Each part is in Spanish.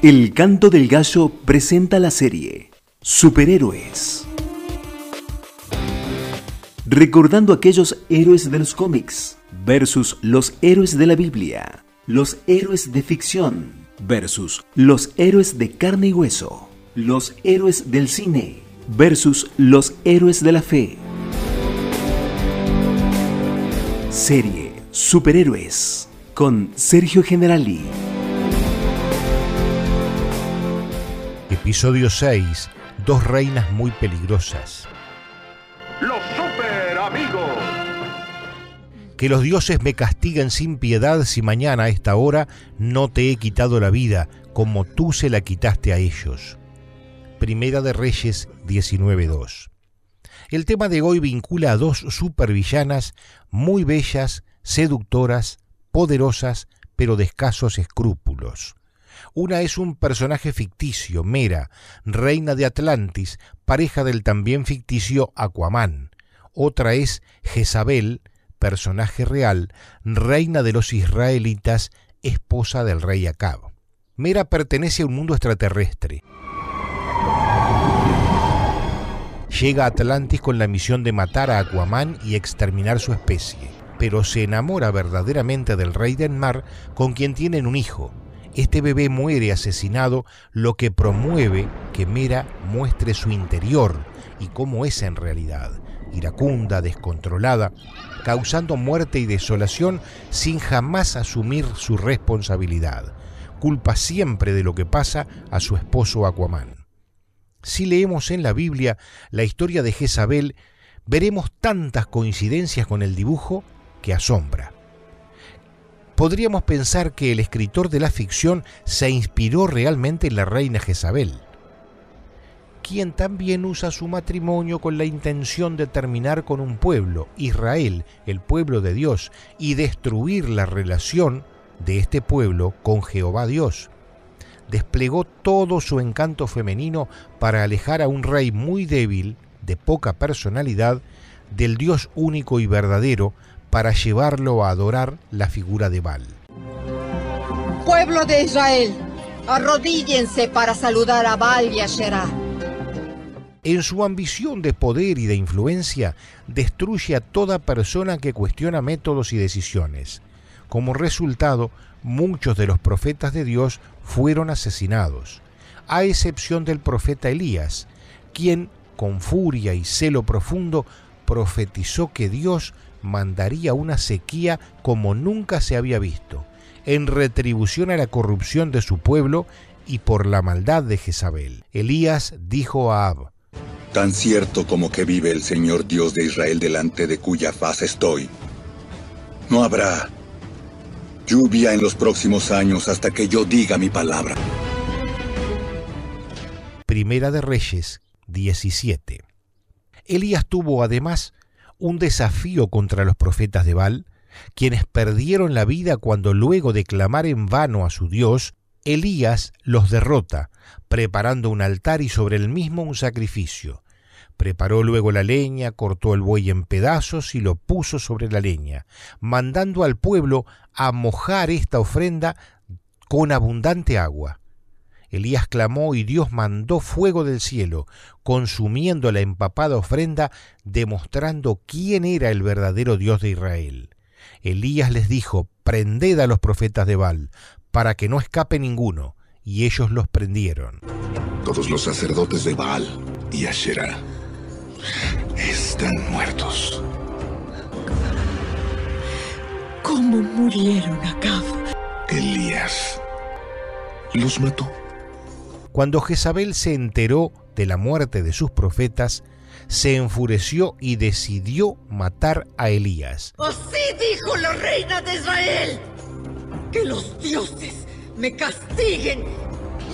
El Canto del Gallo presenta la serie Superhéroes. Recordando aquellos héroes de los cómics versus los héroes de la Biblia, los héroes de ficción versus los héroes de carne y hueso, los héroes del cine versus los héroes de la fe. Serie Superhéroes con Sergio Generali. Episodio 6. Dos reinas muy peligrosas. Los super amigos. Que los dioses me castiguen sin piedad si mañana a esta hora no te he quitado la vida, como tú se la quitaste a ellos. Primera de Reyes 19.2. El tema de hoy vincula a dos supervillanas muy bellas, seductoras, poderosas, pero de escasos escrúpulos. Una es un personaje ficticio, Mera, reina de Atlantis, pareja del también ficticio Aquaman. Otra es Jezabel, personaje real, reina de los israelitas, esposa del rey Acab. Mera pertenece a un mundo extraterrestre. Llega a Atlantis con la misión de matar a Aquaman y exterminar su especie, pero se enamora verdaderamente del rey del mar con quien tienen un hijo, este bebé muere asesinado, lo que promueve que Mera muestre su interior y cómo es en realidad, iracunda, descontrolada, causando muerte y desolación sin jamás asumir su responsabilidad. Culpa siempre de lo que pasa a su esposo Aquaman. Si leemos en la Biblia la historia de Jezabel, veremos tantas coincidencias con el dibujo que asombra podríamos pensar que el escritor de la ficción se inspiró realmente en la reina Jezabel, quien también usa su matrimonio con la intención de terminar con un pueblo, Israel, el pueblo de Dios, y destruir la relación de este pueblo con Jehová Dios. Desplegó todo su encanto femenino para alejar a un rey muy débil, de poca personalidad, del Dios único y verdadero, para llevarlo a adorar la figura de Baal. Pueblo de Israel, arrodíllense para saludar a Baal y a Sherah. En su ambición de poder y de influencia, destruye a toda persona que cuestiona métodos y decisiones. Como resultado, muchos de los profetas de Dios fueron asesinados, a excepción del profeta Elías, quien, con furia y celo profundo, profetizó que Dios mandaría una sequía como nunca se había visto, en retribución a la corrupción de su pueblo y por la maldad de Jezabel. Elías dijo a Ab, Tan cierto como que vive el Señor Dios de Israel delante de cuya faz estoy, no habrá lluvia en los próximos años hasta que yo diga mi palabra. Primera de Reyes 17. Elías tuvo además un desafío contra los profetas de Baal, quienes perdieron la vida cuando luego de clamar en vano a su Dios, Elías los derrota, preparando un altar y sobre el mismo un sacrificio. Preparó luego la leña, cortó el buey en pedazos y lo puso sobre la leña, mandando al pueblo a mojar esta ofrenda con abundante agua. Elías clamó y Dios mandó fuego del cielo, consumiendo la empapada ofrenda, demostrando quién era el verdadero Dios de Israel. Elías les dijo, prended a los profetas de Baal, para que no escape ninguno, y ellos los prendieron. Todos los sacerdotes de Baal y Asherah están muertos. ¿Cómo murieron acá? Elías los mató. Cuando Jezabel se enteró de la muerte de sus profetas, se enfureció y decidió matar a Elías. Así dijo la reina de Israel. Que los dioses me castiguen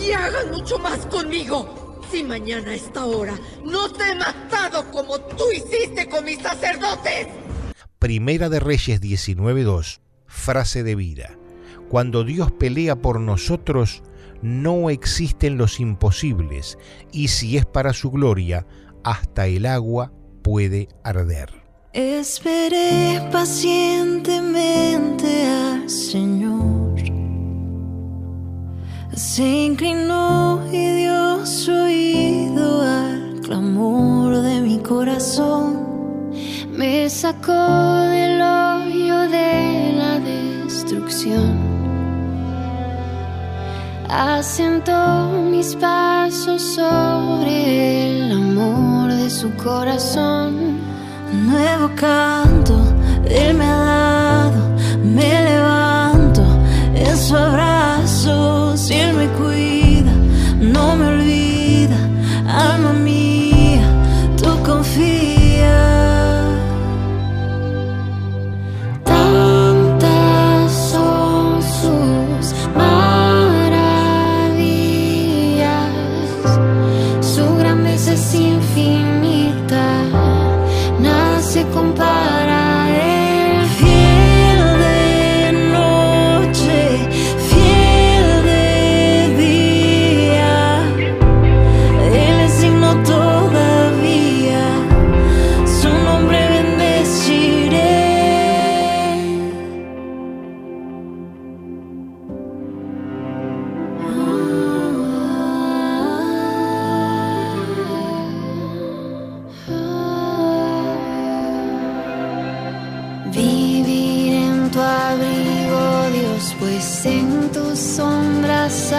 y hagan mucho más conmigo. Si mañana a esta hora no te he matado como tú hiciste con mis sacerdotes. Primera de Reyes 19.2, frase de vida. Cuando Dios pelea por nosotros, no existen los imposibles, y si es para su gloria, hasta el agua puede arder. Esperé pacientemente al Señor. Se inclinó y dio su oído al clamor de mi corazón. Me sacó del hoyo de la destrucción Asentó mis pasos sobre el amor de su corazón. Nuevo canto, él me ha tus sombras.